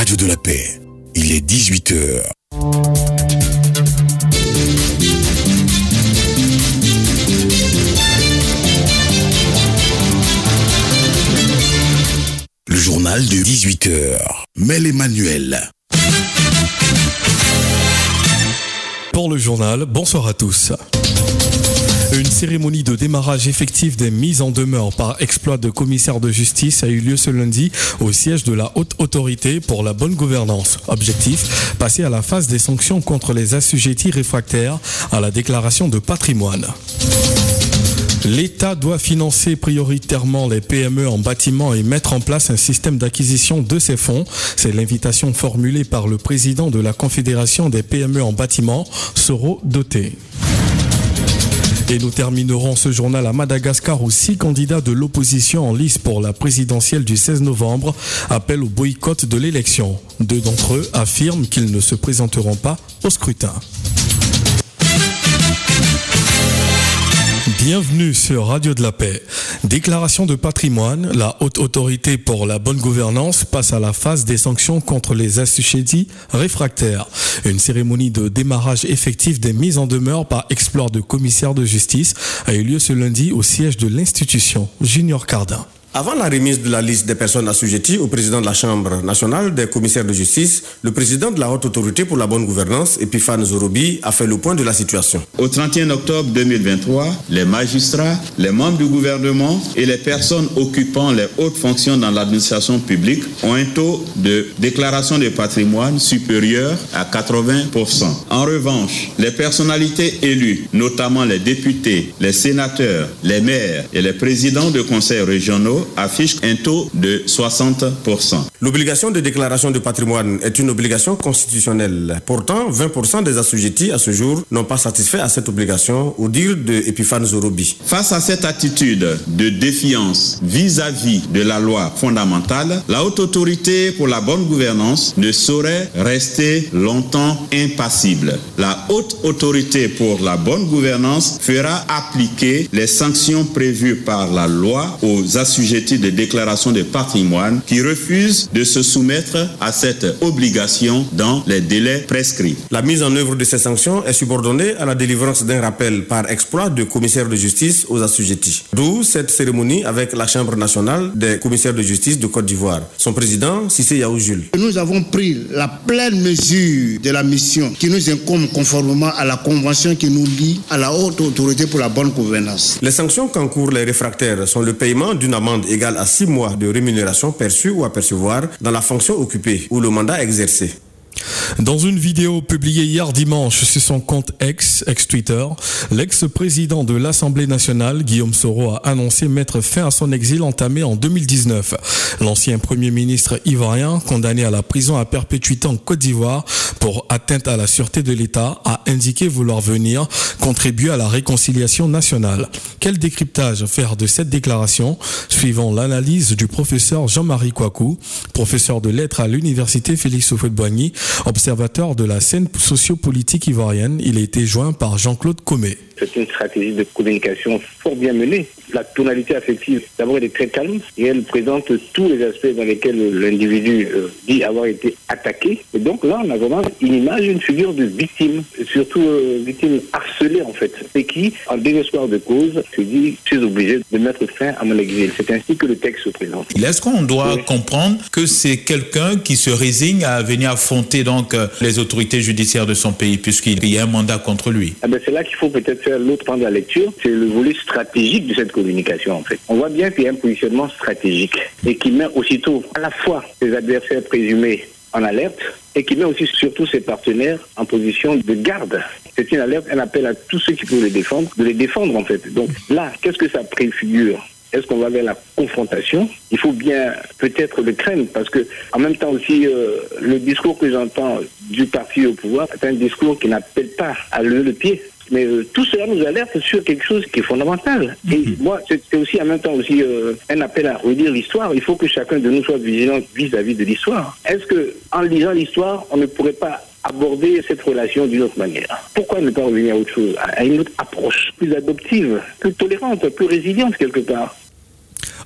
Radio de la Paix. Il est 18h. Le journal de 18h. Mel Emmanuel. Pour le journal, bonsoir à tous. Une cérémonie de démarrage effectif des mises en demeure par exploit de commissaire de justice a eu lieu ce lundi au siège de la Haute Autorité pour la bonne gouvernance. Objectif, passer à la phase des sanctions contre les assujettis réfractaires à la déclaration de patrimoine. L'État doit financer prioritairement les PME en bâtiment et mettre en place un système d'acquisition de ces fonds. C'est l'invitation formulée par le président de la Confédération des PME en bâtiment, Soro Doté. Et nous terminerons ce journal à Madagascar où six candidats de l'opposition en lice pour la présidentielle du 16 novembre appellent au boycott de l'élection. Deux d'entre eux affirment qu'ils ne se présenteront pas au scrutin. Bienvenue sur Radio de la Paix. Déclaration de patrimoine, la haute autorité pour la bonne gouvernance passe à la phase des sanctions contre les assujettis réfractaires. Une cérémonie de démarrage effectif des mises en demeure par exploit de commissaire de justice a eu lieu ce lundi au siège de l'institution Junior Cardin. Avant la remise de la liste des personnes assujetties au président de la Chambre nationale des commissaires de justice, le président de la Haute Autorité pour la bonne gouvernance, Epiphane Zorobi, a fait le point de la situation. Au 31 octobre 2023, les magistrats, les membres du gouvernement et les personnes occupant les hautes fonctions dans l'administration publique ont un taux de déclaration de patrimoine supérieur à 80%. En revanche, les personnalités élues, notamment les députés, les sénateurs, les maires et les présidents de conseils régionaux, affiche un taux de 60%. L'obligation de déclaration de patrimoine est une obligation constitutionnelle. Pourtant, 20% des assujettis à ce jour n'ont pas satisfait à cette obligation, au dire de Epiphane Zorobi. Face à cette attitude de défiance vis-à-vis -vis de la loi fondamentale, la haute autorité pour la bonne gouvernance ne saurait rester longtemps impassible. La haute autorité pour la bonne gouvernance fera appliquer les sanctions prévues par la loi aux assujettis de déclaration de patrimoine qui refusent de se soumettre à cette obligation dans les délais prescrits. La mise en œuvre de ces sanctions est subordonnée à la délivrance d'un rappel par exploit de commissaire de justice aux assujettis. D'où cette cérémonie avec la Chambre nationale des commissaires de justice de Côte d'Ivoire. Son président, Cissé Yaou Jules. Nous avons pris la pleine mesure de la mission qui nous incombe conformément à la convention qui nous lie à la haute autorité pour la bonne gouvernance. Les sanctions qu'encourent les réfractaires sont le paiement d'une amende égale à six mois de rémunération perçue ou à dans la fonction occupée ou le mandat exercé. Dans une vidéo publiée hier dimanche sur son compte ex, ex-Twitter, l'ex-président de l'Assemblée nationale, Guillaume Soro, a annoncé mettre fin à son exil entamé en 2019. L'ancien premier ministre ivoirien, condamné à la prison à perpétuité en Côte d'Ivoire pour atteinte à la sûreté de l'État, a indiqué vouloir venir contribuer à la réconciliation nationale. Quel décryptage faire de cette déclaration Suivant l'analyse du professeur Jean-Marie Kouakou, professeur de lettres à l'université Félix Houphouët-Boigny, observateur de la scène sociopolitique ivoirienne, il a été joint par Jean-Claude Comé. C'est une stratégie de communication fort bien menée. La tonalité affective, d'abord, elle est très calme et elle présente tous les aspects dans lesquels l'individu euh, dit avoir été attaqué. Et donc là, on a vraiment une image, une figure de victime, surtout euh, victime harcelée en fait, et qui, en désespoir de cause, se dit je suis obligé de mettre fin à mon exil. C'est ainsi que le texte se présente. Est-ce qu'on doit oui. comprendre que c'est quelqu'un qui se résigne à venir affronter donc euh, les autorités judiciaires de son pays puisqu'il y a un mandat contre lui? Ah ben C'est là qu'il faut peut-être faire l'autre de la lecture, c'est le volet stratégique de cette communication en fait. On voit bien qu'il y a un positionnement stratégique et qui met aussitôt à la fois ses adversaires présumés en alerte et qui met aussi surtout ses partenaires en position de garde. C'est une alerte, un appel à tous ceux qui peuvent les défendre, de les défendre en fait. Donc là, qu'est-ce que ça préfigure? Est-ce qu'on va vers la confrontation? Il faut bien peut-être le craindre parce que en même temps aussi euh, le discours que j'entends du parti au pouvoir est un discours qui n'appelle pas à lever le pied. Mais euh, tout cela nous alerte sur quelque chose qui est fondamental. Et -hmm. moi, c'est aussi en même temps aussi euh, un appel à redire l'histoire. Il faut que chacun de nous soit vigilant vis-à-vis -vis de l'histoire. Est-ce que en lisant l'histoire, on ne pourrait pas aborder cette relation d'une autre manière? Pourquoi ne pas revenir à autre chose, à une autre approche plus adoptive, plus tolérante, plus résiliente quelque part?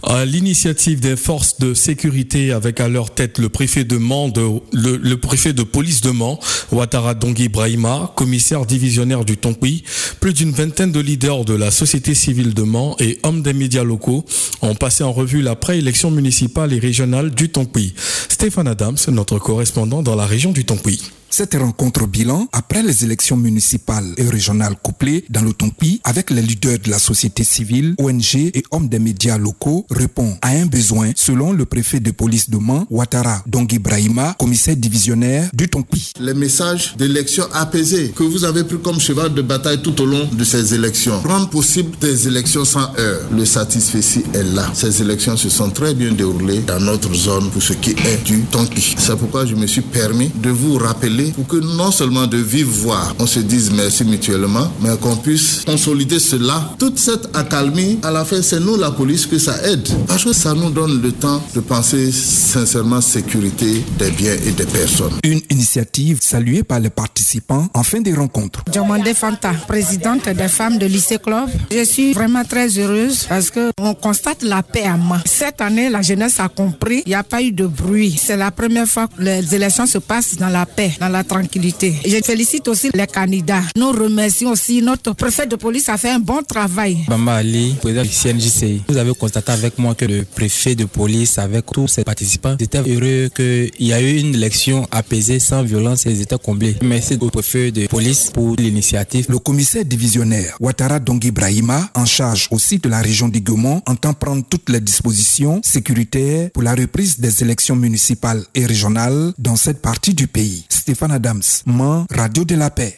À l'initiative des forces de sécurité avec à leur tête le préfet de Mans, le, préfet de police de Mans, Ouattara Dongui Brahima, commissaire divisionnaire du Tonkui, plus d'une vingtaine de leaders de la société civile de Mans et hommes des médias locaux ont passé en revue la préélection municipale et régionale du Tonkui. Stéphane Adams, notre correspondant dans la région du Tonkui. Cette rencontre bilan après les élections municipales et régionales couplées dans le Tonpi avec les leaders de la société civile, ONG et hommes des médias locaux répond à un besoin selon le préfet de police de Mans, Ouattara Dongui Brahima, commissaire divisionnaire du Tonpi. Les messages d'élections apaisées que vous avez pris comme cheval de bataille tout au long de ces élections. Rendre possible des élections sans heure. Le satisfait est là. Ces élections se sont très bien déroulées dans notre zone pour ce qui est du Tonpi. C'est pourquoi je me suis permis de vous rappeler pour que non seulement de vive voix, on se dise merci mutuellement, mais qu'on puisse consolider cela. Toute cette accalmie, à la fin, c'est nous, la police, que ça aide. Parce que ça nous donne le temps de penser sincèrement sécurité des biens et des personnes. Initiative saluée par les participants en fin de rencontre. Diomande Fanta, présidente des femmes de lycée Club. Je suis vraiment très heureuse parce qu'on constate la paix à moi. Cette année, la jeunesse a compris, il n'y a pas eu de bruit. C'est la première fois que les élections se passent dans la paix, dans la tranquillité. Je félicite aussi les candidats. Nous remercions aussi notre préfet de police a fait un bon travail. Bamba Ali, président du CNJC. Vous avez constaté avec moi que le préfet de police, avec tous ses participants, était heureux qu'il y a eu une élection apaisée, sans violence ils étaient comblés. Merci au préfet de police pour l'initiative. Le commissaire divisionnaire Ouattara Dongui Brahima, en charge aussi de la région d'Igomon, entend prendre toutes les dispositions sécuritaires pour la reprise des élections municipales et régionales dans cette partie du pays. Stéphane Adams, Radio de la Paix.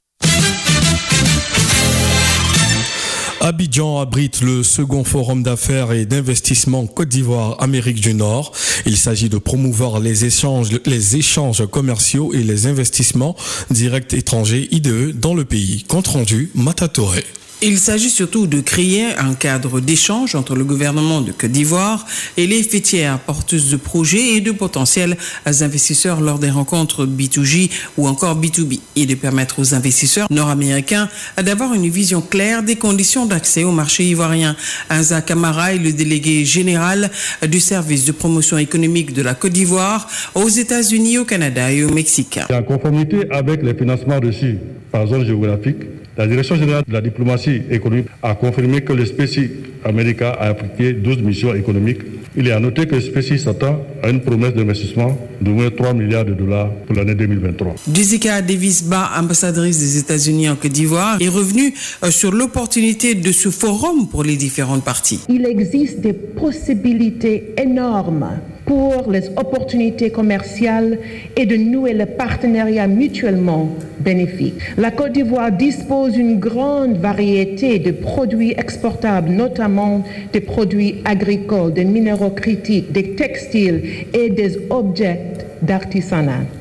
Abidjan abrite le second forum d'affaires et d'investissement Côte d'Ivoire Amérique du Nord. Il s'agit de promouvoir les échanges, les échanges commerciaux et les investissements directs étrangers IDE dans le pays. Compte rendu Matatoré. Il s'agit surtout de créer un cadre d'échange entre le gouvernement de Côte d'Ivoire et les fêtières porteuses de projets et de potentiels investisseurs lors des rencontres B2G ou encore B2B et de permettre aux investisseurs nord-américains d'avoir une vision claire des conditions d'accès au marché ivoirien. Anza Kamara est le délégué général du service de promotion économique de la Côte d'Ivoire aux États-Unis, au Canada et au Mexique. En conformité avec les financements reçus par zone géographique, la Direction générale de la diplomatie économique a confirmé que le SPECI America a appliqué 12 missions économiques. Il est à noter que le SPECI s'attend à une promesse d'investissement de moins 3 milliards de dollars pour l'année 2023. Jessica Davis-Ba, ambassadrice des États-Unis en Côte d'Ivoire, est revenue euh, sur l'opportunité de ce forum pour les différentes parties. Il existe des possibilités énormes pour les opportunités commerciales et de nouer le partenariat mutuellement bénéfique. La Côte d'Ivoire dispose d'une grande variété de produits exportables, notamment des produits agricoles, des minéraux critiques, des textiles et des objets d'artisanat.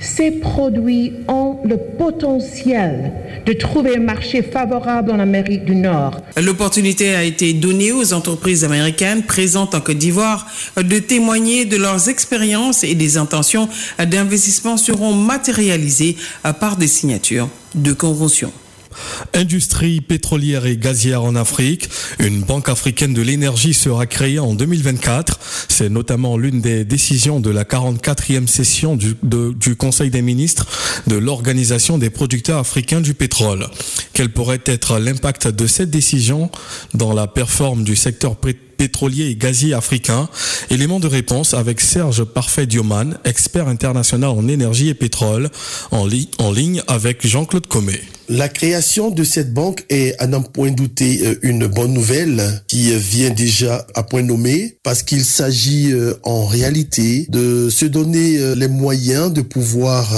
Ces produits ont le potentiel de trouver un marché favorable en Amérique du Nord. L'opportunité a été donnée aux entreprises américaines présentes en Côte d'Ivoire de témoigner de leurs expériences et des intentions d'investissement seront matérialisées par des signatures de conventions. Industrie pétrolière et gazière en Afrique. Une banque africaine de l'énergie sera créée en 2024. C'est notamment l'une des décisions de la 44e session du, Conseil des ministres de l'Organisation des producteurs africains du pétrole. Quel pourrait être l'impact de cette décision dans la performance du secteur pétrolier et gazier africain Élément de réponse avec Serge Parfait Dioman, expert international en énergie et pétrole, en, ligne avec Jean-Claude Comet. La création de cette banque est à n'en point douter euh, une bonne nouvelle qui vient déjà à point nommé parce qu'il s'agit euh, en réalité de se donner euh, les moyens de pouvoir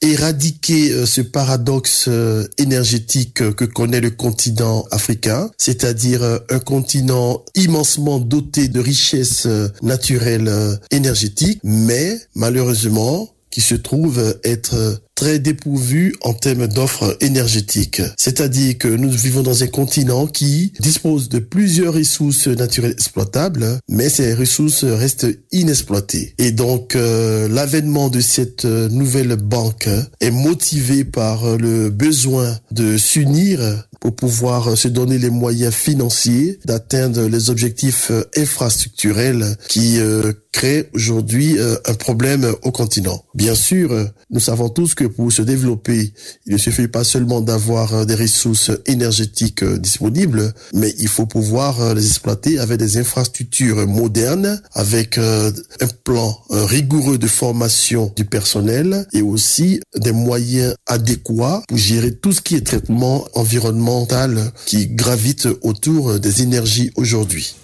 éradiquer ce paradoxe énergétique que connaît le continent africain, c'est-à-dire un continent doté de richesses naturelles énergétiques, mais malheureusement qui se trouve être très dépourvu en termes d'offres énergétiques. C'est-à-dire que nous vivons dans un continent qui dispose de plusieurs ressources naturelles exploitables, mais ces ressources restent inexploitées. Et donc, euh, l'avènement de cette nouvelle banque est motivé par le besoin de s'unir pour pouvoir se donner les moyens financiers d'atteindre les objectifs infrastructurels qui créent aujourd'hui un problème au continent. Bien sûr, nous savons tous que pour se développer, il ne suffit pas seulement d'avoir des ressources énergétiques disponibles, mais il faut pouvoir les exploiter avec des infrastructures modernes, avec un plan rigoureux de formation du personnel et aussi des moyens adéquats pour gérer tout ce qui est traitement environnemental qui gravite autour des énergies aujourd'hui.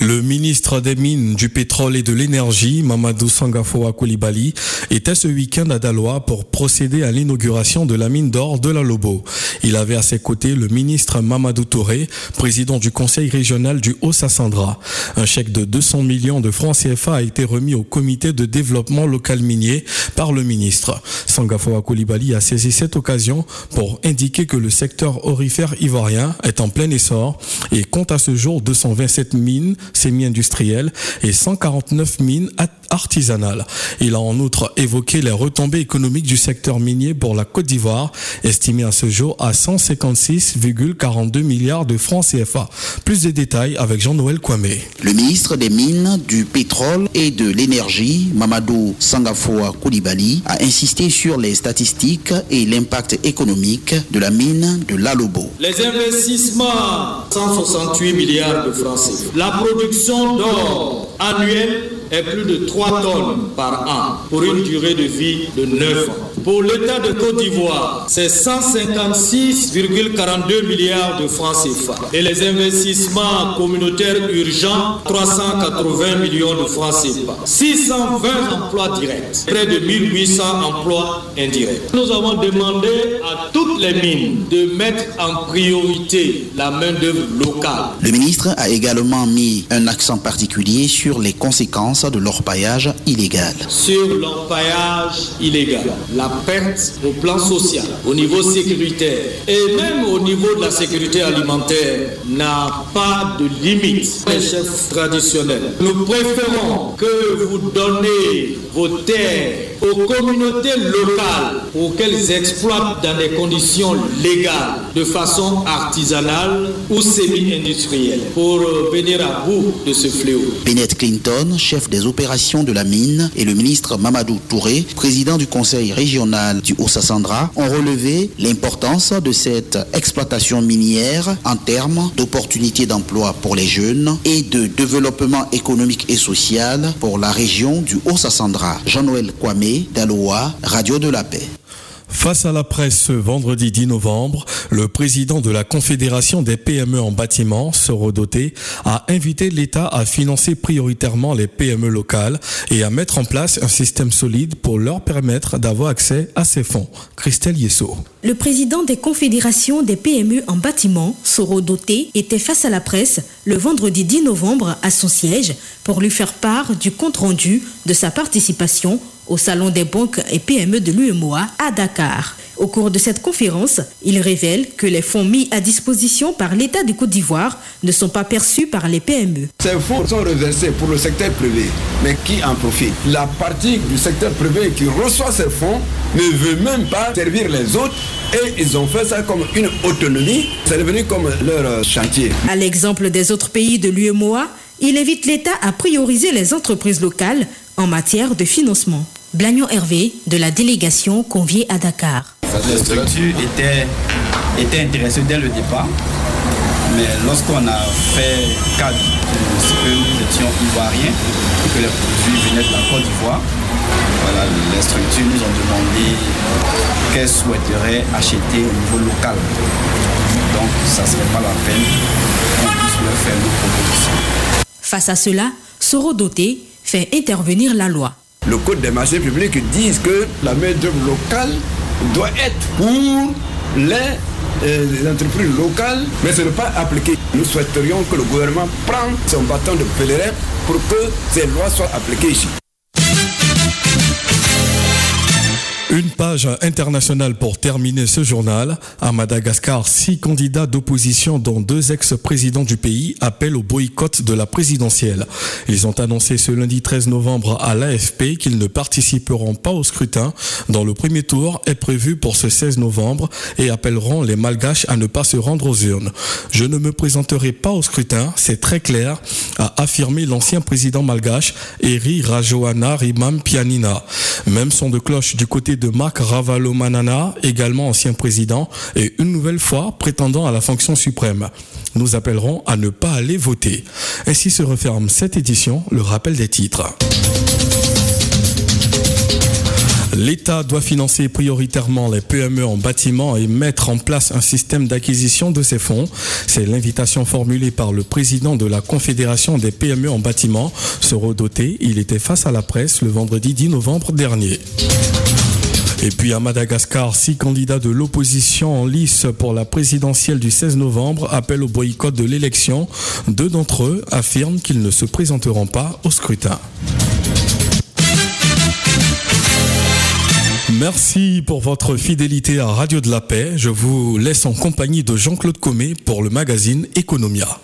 Le ministre des Mines, du Pétrole et de l'Énergie, Mamadou Sangafoa Koulibaly, était ce week-end à Daloa pour procéder à l'inauguration de la mine d'or de la Lobo. Il avait à ses côtés le ministre Mamadou Touré, président du conseil régional du Haut-Sassandra. Un chèque de 200 millions de francs CFA a été remis au comité de développement local minier par le ministre. Sangafoa Koulibaly a saisi cette occasion pour indiquer que le secteur orifère ivoirien est en plein essor et compte à ce jour 227 mines semi-industrielles et 149 mines artisanales. Il a en outre évoqué les retombées économiques du secteur minier pour la Côte d'Ivoire, estimées à ce jour à 156,42 milliards de francs CFA. Plus de détails avec Jean-Noël Kwame. Le ministre des Mines, du Pétrole et de l'Énergie, Mamadou Sangafoa Koulibaly, a insisté sur les statistiques et l'impact économique de la mine de l'Alobo. Les investissements, 168 milliards de francs CFA. La production d'or annuelle est plus de 3 tonnes par an pour une durée de vie de 9 ans. Pour l'État de Côte d'Ivoire, c'est 156,42 milliards de francs CFA. Et les investissements communautaires urgents, 380 millions de francs CFA. 620 emplois directs, près de 1800 emplois indirects. Nous avons demandé à toutes les mines de mettre en priorité la main-d'œuvre locale. Le ministre a également mis un accent particulier sur les conséquences de l'orpaillage illégal. Sur l'orpaillage illégal, la perte au plan social, au niveau sécuritaire et même au niveau de la sécurité alimentaire n'a pas de limite. Les chefs traditionnels, nous préférons que vous donnez vos terres aux communautés locales pour qu'elles exploitent dans des conditions légales, de façon artisanale ou semi-industrielle, pour venir à bout de ce fléau. Bennett Clinton, chef des opérations de la mine, et le ministre Mamadou Touré, président du conseil régional du Haut-Sassandra, ont relevé l'importance de cette exploitation minière en termes d'opportunités d'emploi pour les jeunes et de développement économique et social pour la région du Haut-Sassandra. Jean-Noël Kwame, Daloa, Radio de la Paix. Face à la presse ce vendredi 10 novembre, le président de la Confédération des PME en bâtiment, Sorodoté, a invité l'État à financer prioritairement les PME locales et à mettre en place un système solide pour leur permettre d'avoir accès à ces fonds. Christelle Yesso. Le président des confédérations des PME en bâtiment, Sorodoté, était face à la presse le vendredi 10 novembre à son siège pour lui faire part du compte-rendu de sa participation au Salon des banques et PME de l'UMOA à Dakar. Au cours de cette conférence, il révèle que les fonds mis à disposition par l'État de Côte d'Ivoire ne sont pas perçus par les PME. Ces fonds sont reversés pour le secteur privé, mais qui en profite? La partie du secteur privé qui reçoit ces fonds ne veut même pas servir les autres et ils ont fait ça comme une autonomie. C'est devenu comme leur chantier. À l'exemple des autres pays de l'UMOA, il invite l'État à prioriser les entreprises locales en matière de financement. Blagnon Hervé, de la délégation conviée à Dakar. La structure était, était intéressée dès le départ, mais lorsqu'on a fait cas de ce que nous étions ivoiriens et que les produits venaient de la Côte d'Ivoire, voilà, les structures nous ont demandé qu'elles souhaiteraient acheter au niveau local. Donc ça ne serait pas la peine qu'on puisse leur faire nos propositions. Face à cela, Sorodoté fait intervenir la loi. Le code des marchés publics dit que la main-d'œuvre locale doit être pour les, euh, les, entreprises locales, mais ce n'est pas appliqué. Nous souhaiterions que le gouvernement prenne son bâton de pèlerin pour que ces lois soient appliquées ici. Une page internationale pour terminer ce journal. À Madagascar, six candidats d'opposition, dont deux ex-présidents du pays, appellent au boycott de la présidentielle. Ils ont annoncé ce lundi 13 novembre à l'AFP qu'ils ne participeront pas au scrutin dont le premier tour est prévu pour ce 16 novembre et appelleront les Malgaches à ne pas se rendre aux urnes. Je ne me présenterai pas au scrutin, c'est très clair, a affirmé l'ancien président malgache Eri Rajoana Rimam Pianina. Même son de cloche du côté de Marc Ravalomanana, également ancien président, et une nouvelle fois prétendant à la fonction suprême. Nous appellerons à ne pas aller voter. Ainsi se referme cette édition, le rappel des titres. L'État doit financer prioritairement les PME en bâtiment et mettre en place un système d'acquisition de ces fonds. C'est l'invitation formulée par le président de la Confédération des PME en bâtiment, Sorodoté. Il était face à la presse le vendredi 10 novembre dernier. Et puis à Madagascar, six candidats de l'opposition en lice pour la présidentielle du 16 novembre appellent au boycott de l'élection. Deux d'entre eux affirment qu'ils ne se présenteront pas au scrutin. Merci pour votre fidélité à Radio de la Paix. Je vous laisse en compagnie de Jean-Claude Comé pour le magazine Economia.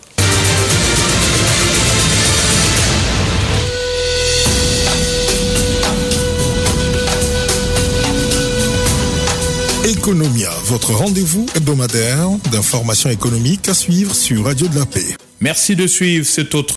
Economia, votre rendez-vous hebdomadaire d'information économique à suivre sur Radio de la Paix. Merci de suivre cet autre